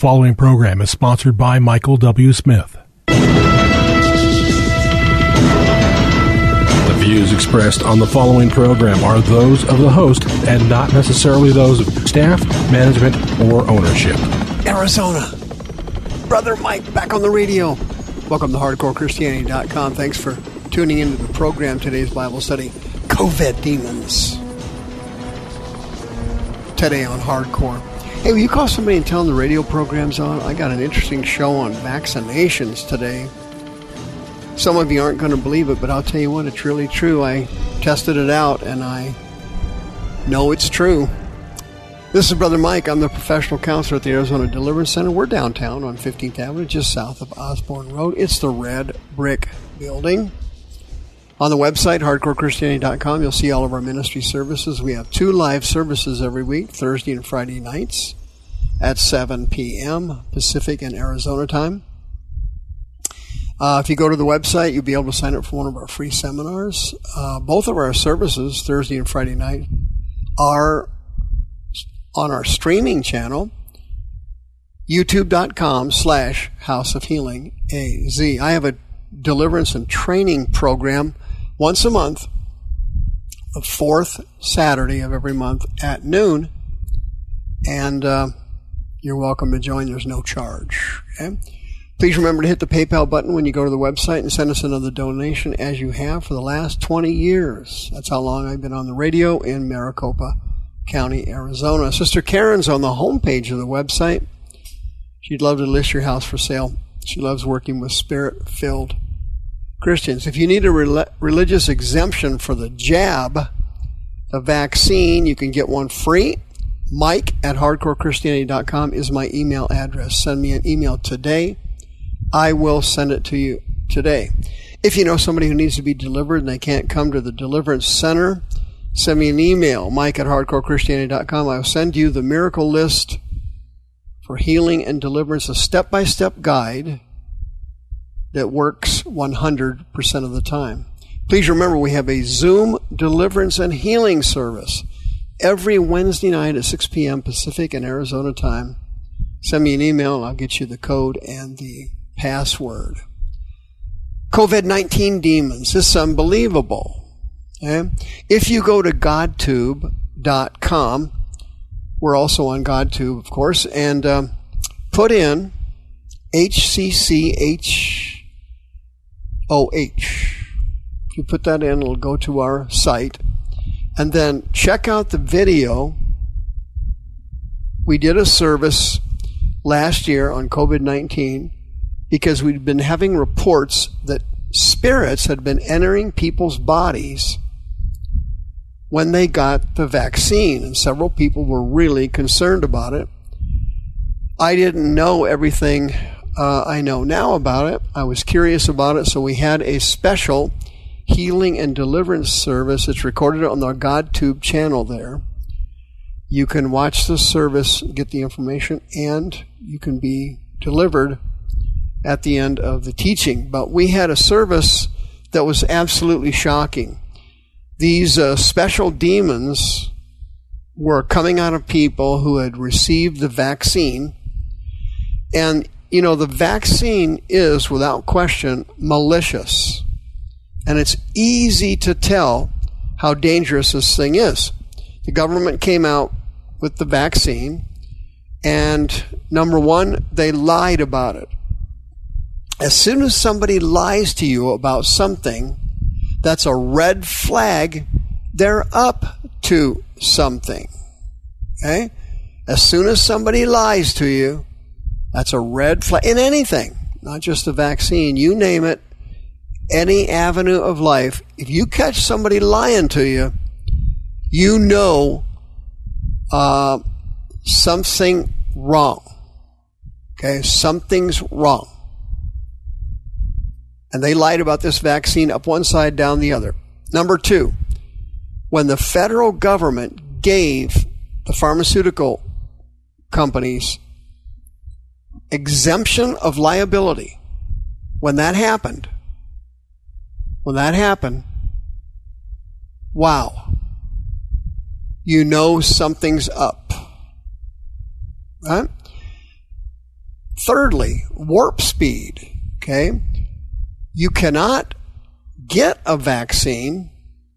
following program is sponsored by Michael W. Smith. The views expressed on the following program are those of the host and not necessarily those of staff, management, or ownership. Arizona. Brother Mike back on the radio. Welcome to HardcoreChristianity.com. Thanks for tuning into the program. Today's Bible study COVID demons. Today on Hardcore. Hey, will you call somebody and tell them the radio program's on? I got an interesting show on vaccinations today. Some of you aren't going to believe it, but I'll tell you what, it's really true. I tested it out and I know it's true. This is Brother Mike. I'm the professional counselor at the Arizona Deliverance Center. We're downtown on 15th Avenue, just south of Osborne Road. It's the red brick building. On the website, hardcorechristianity.com, you'll see all of our ministry services. We have two live services every week, Thursday and Friday nights at 7 p.m. Pacific and Arizona time. Uh, if you go to the website, you'll be able to sign up for one of our free seminars. Uh, both of our services, Thursday and Friday night, are on our streaming channel, youtube.com slash House of Healing AZ. I have a deliverance and training program once a month, the fourth Saturday of every month at noon. And uh, you're welcome to join. There's no charge. Okay? Please remember to hit the PayPal button when you go to the website and send us another donation as you have for the last 20 years. That's how long I've been on the radio in Maricopa County, Arizona. Sister Karen's on the homepage of the website. She'd love to list your house for sale. She loves working with spirit filled Christians. If you need a re- religious exemption for the jab, the vaccine, you can get one free. Mike at hardcorechristianity.com is my email address. Send me an email today. I will send it to you today. If you know somebody who needs to be delivered and they can't come to the deliverance center, send me an email, mike at hardcorechristianity.com. I will send you the miracle list for healing and deliverance, a step by step guide that works 100% of the time. Please remember we have a Zoom deliverance and healing service every Wednesday night at 6 p.m. Pacific and Arizona time. Send me an email and I'll get you the code and the password. COVID 19 demons. This is unbelievable. Okay? If you go to godtube.com, we're also on GodTube, of course, and um, put in HCCH OH. If you put that in, it'll go to our site. And then check out the video. We did a service last year on COVID 19 because we'd been having reports that spirits had been entering people's bodies when they got the vaccine, and several people were really concerned about it. I didn't know everything uh, I know now about it. I was curious about it, so we had a special healing and deliverance service. It's recorded on our GodTube channel there. You can watch the service, get the information, and you can be delivered at the end of the teaching. But we had a service that was absolutely shocking. These uh, special demons were coming out of people who had received the vaccine. And you know, the vaccine is, without question, malicious. And it's easy to tell how dangerous this thing is. The government came out with the vaccine, and number one, they lied about it. As soon as somebody lies to you about something, that's a red flag. They're up to something. Okay? As soon as somebody lies to you, that's a red flag in anything, not just the vaccine. You name it, any avenue of life. If you catch somebody lying to you, you know uh, something wrong. Okay, something's wrong. And they lied about this vaccine up one side, down the other. Number two, when the federal government gave the pharmaceutical companies exemption of liability, when that happened, when that happened, wow, you know something's up. Right? Thirdly, warp speed. Okay. You cannot get a vaccine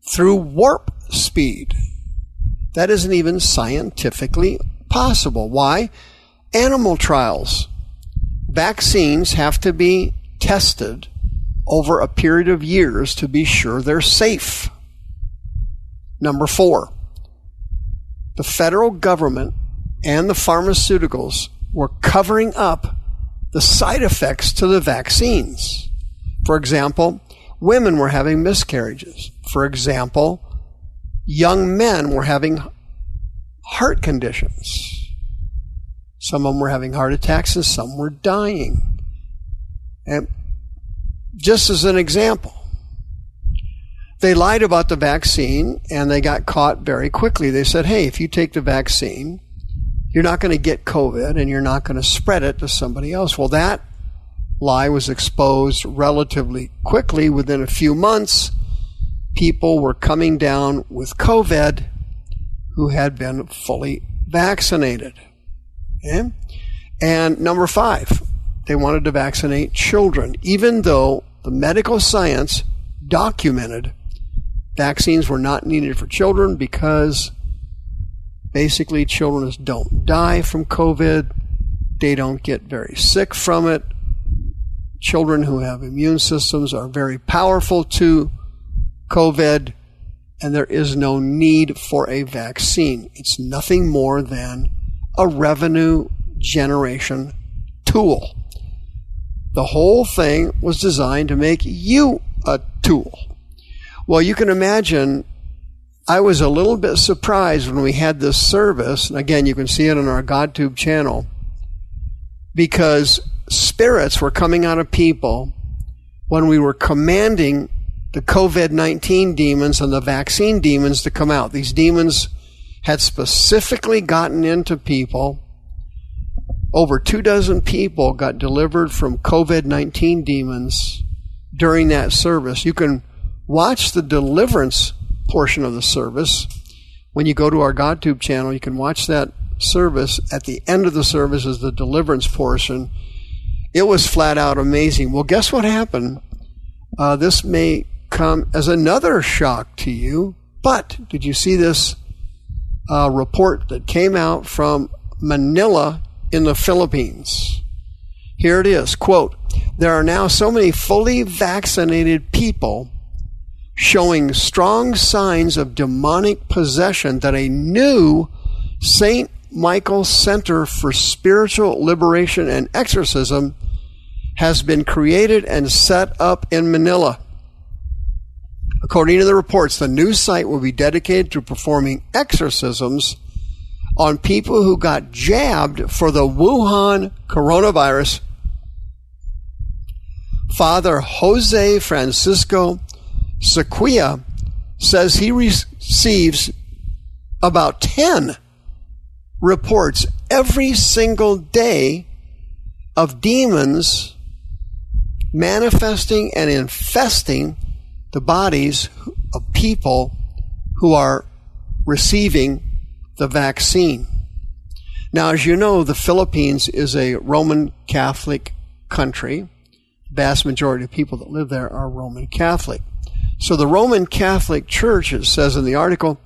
through warp speed. That isn't even scientifically possible. Why? Animal trials. Vaccines have to be tested over a period of years to be sure they're safe. Number four, the federal government and the pharmaceuticals were covering up the side effects to the vaccines. For example, women were having miscarriages. For example, young men were having heart conditions. Some of them were having heart attacks and some were dying. And just as an example, they lied about the vaccine and they got caught very quickly. They said, hey, if you take the vaccine, you're not going to get COVID and you're not going to spread it to somebody else. Well, that lie was exposed relatively quickly. Within a few months, people were coming down with COVID who had been fully vaccinated. Okay? And number five, they wanted to vaccinate children, even though the medical science documented vaccines were not needed for children because basically children don't die from COVID. They don't get very sick from it. Children who have immune systems are very powerful to COVID, and there is no need for a vaccine. It's nothing more than a revenue generation tool. The whole thing was designed to make you a tool. Well, you can imagine I was a little bit surprised when we had this service. And again, you can see it on our GodTube channel because spirits were coming out of people when we were commanding the COVID 19 demons and the vaccine demons to come out. These demons had specifically gotten into people over two dozen people got delivered from COVID 19 demons during that service. You can watch the deliverance portion of the service. When you go to our GodTube channel, you can watch that service. At the end of the service is the deliverance portion. It was flat out amazing. Well, guess what happened? Uh, this may come as another shock to you, but did you see this uh, report that came out from Manila, in the Philippines. Here it is quote, There are now so many fully vaccinated people showing strong signs of demonic possession that a new St. Michael Center for Spiritual Liberation and Exorcism has been created and set up in Manila. According to the reports, the new site will be dedicated to performing exorcisms on people who got jabbed for the Wuhan coronavirus. Father Jose Francisco Syquia says he receives about 10 reports every single day of demons manifesting and infesting the bodies of people who are receiving the vaccine. Now, as you know, the Philippines is a Roman Catholic country. The vast majority of people that live there are Roman Catholic. So the Roman Catholic Church, it says in the article,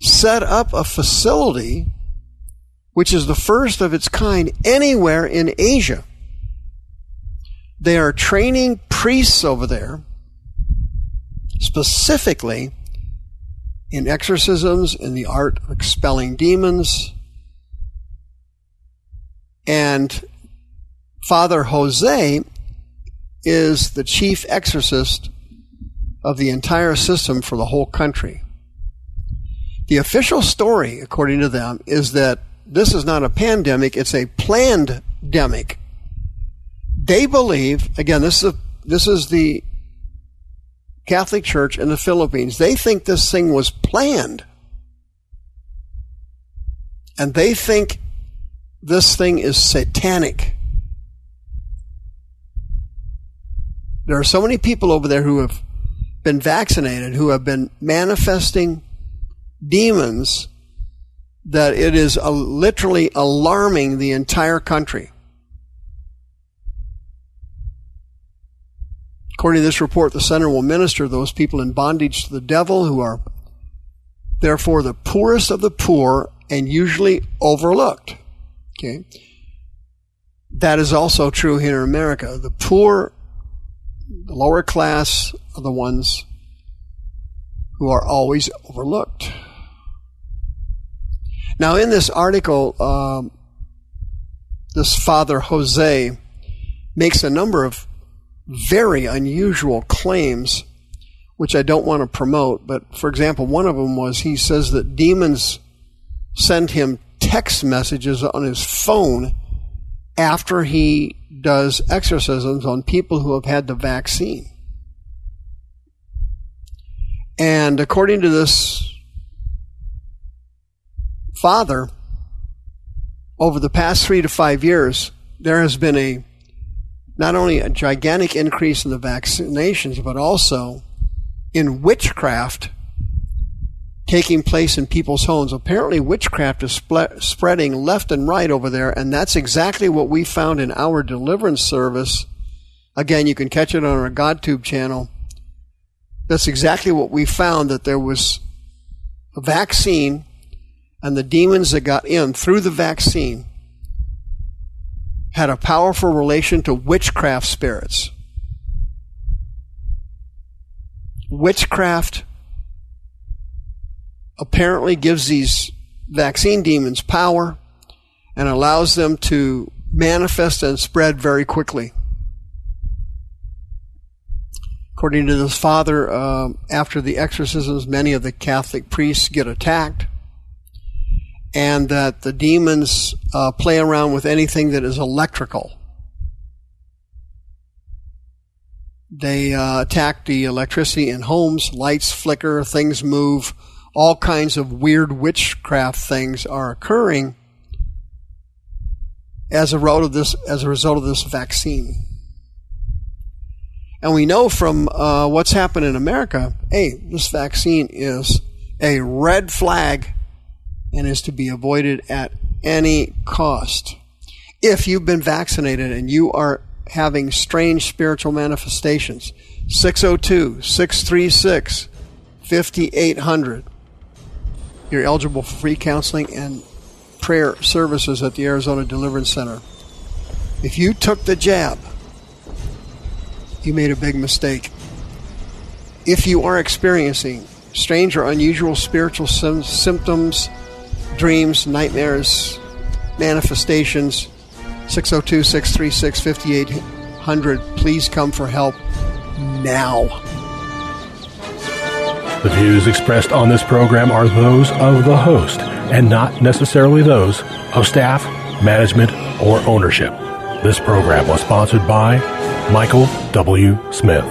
set up a facility which is the first of its kind anywhere in Asia. They are training priests over there specifically in exorcisms, in the art of expelling demons. And Father Jose is the chief exorcist of the entire system for the whole country. The official story, according to them, is that this is not a pandemic, it's a planned demic. They believe, again, this is, a, this is the Catholic Church in the Philippines. They think this thing was planned. And they think this thing is satanic. There are so many people over there who have been vaccinated, who have been manifesting demons, that it is literally alarming the entire country. According to this report, the center will minister those people in bondage to the devil who are therefore the poorest of the poor and usually overlooked. Okay. That is also true here in America. The poor, the lower class are the ones who are always overlooked. Now, in this article, um, this father Jose makes a number of very unusual claims, which I don't want to promote. But for example, one of them was he says that demons send him text messages on his phone after he does exorcisms on people who have had the vaccine. And according to this father, over the past three to five years, there has been a not only a gigantic increase in the vaccinations, but also in witchcraft taking place in people's homes. Apparently, witchcraft is spreading left and right over there, and that's exactly what we found in our deliverance service. Again, you can catch it on our GodTube channel. That's exactly what we found that there was a vaccine, and the demons that got in through the vaccine had a powerful relation to witchcraft spirits. Witchcraft apparently gives these vaccine demons power and allows them to manifest and spread very quickly. According to this father, uh, after the exorcisms, many of the Catholic priests get attacked, and that the demons uh, play around with anything that is electrical. They uh, attack the electricity in homes, lights flicker, things move, all kinds of weird witchcraft things are occurring as a result of this as a result of this vaccine. And we know from uh, what's happened in America, hey, this vaccine is a red flag and is to be avoided at any cost. If you've been vaccinated and you are having strange spiritual manifestations, 602 636 5800 you're eligible for free counseling and prayer services at the Arizona Deliverance Center. If you took the jab, you made a big mistake. If you are experiencing strange or unusual spiritual sim- symptoms, dreams, nightmares, manifestations, 602 636 5800, please come for help now. The views expressed on this program are those of the host and not necessarily those of staff, management, or ownership. This program was sponsored by Michael W. Smith.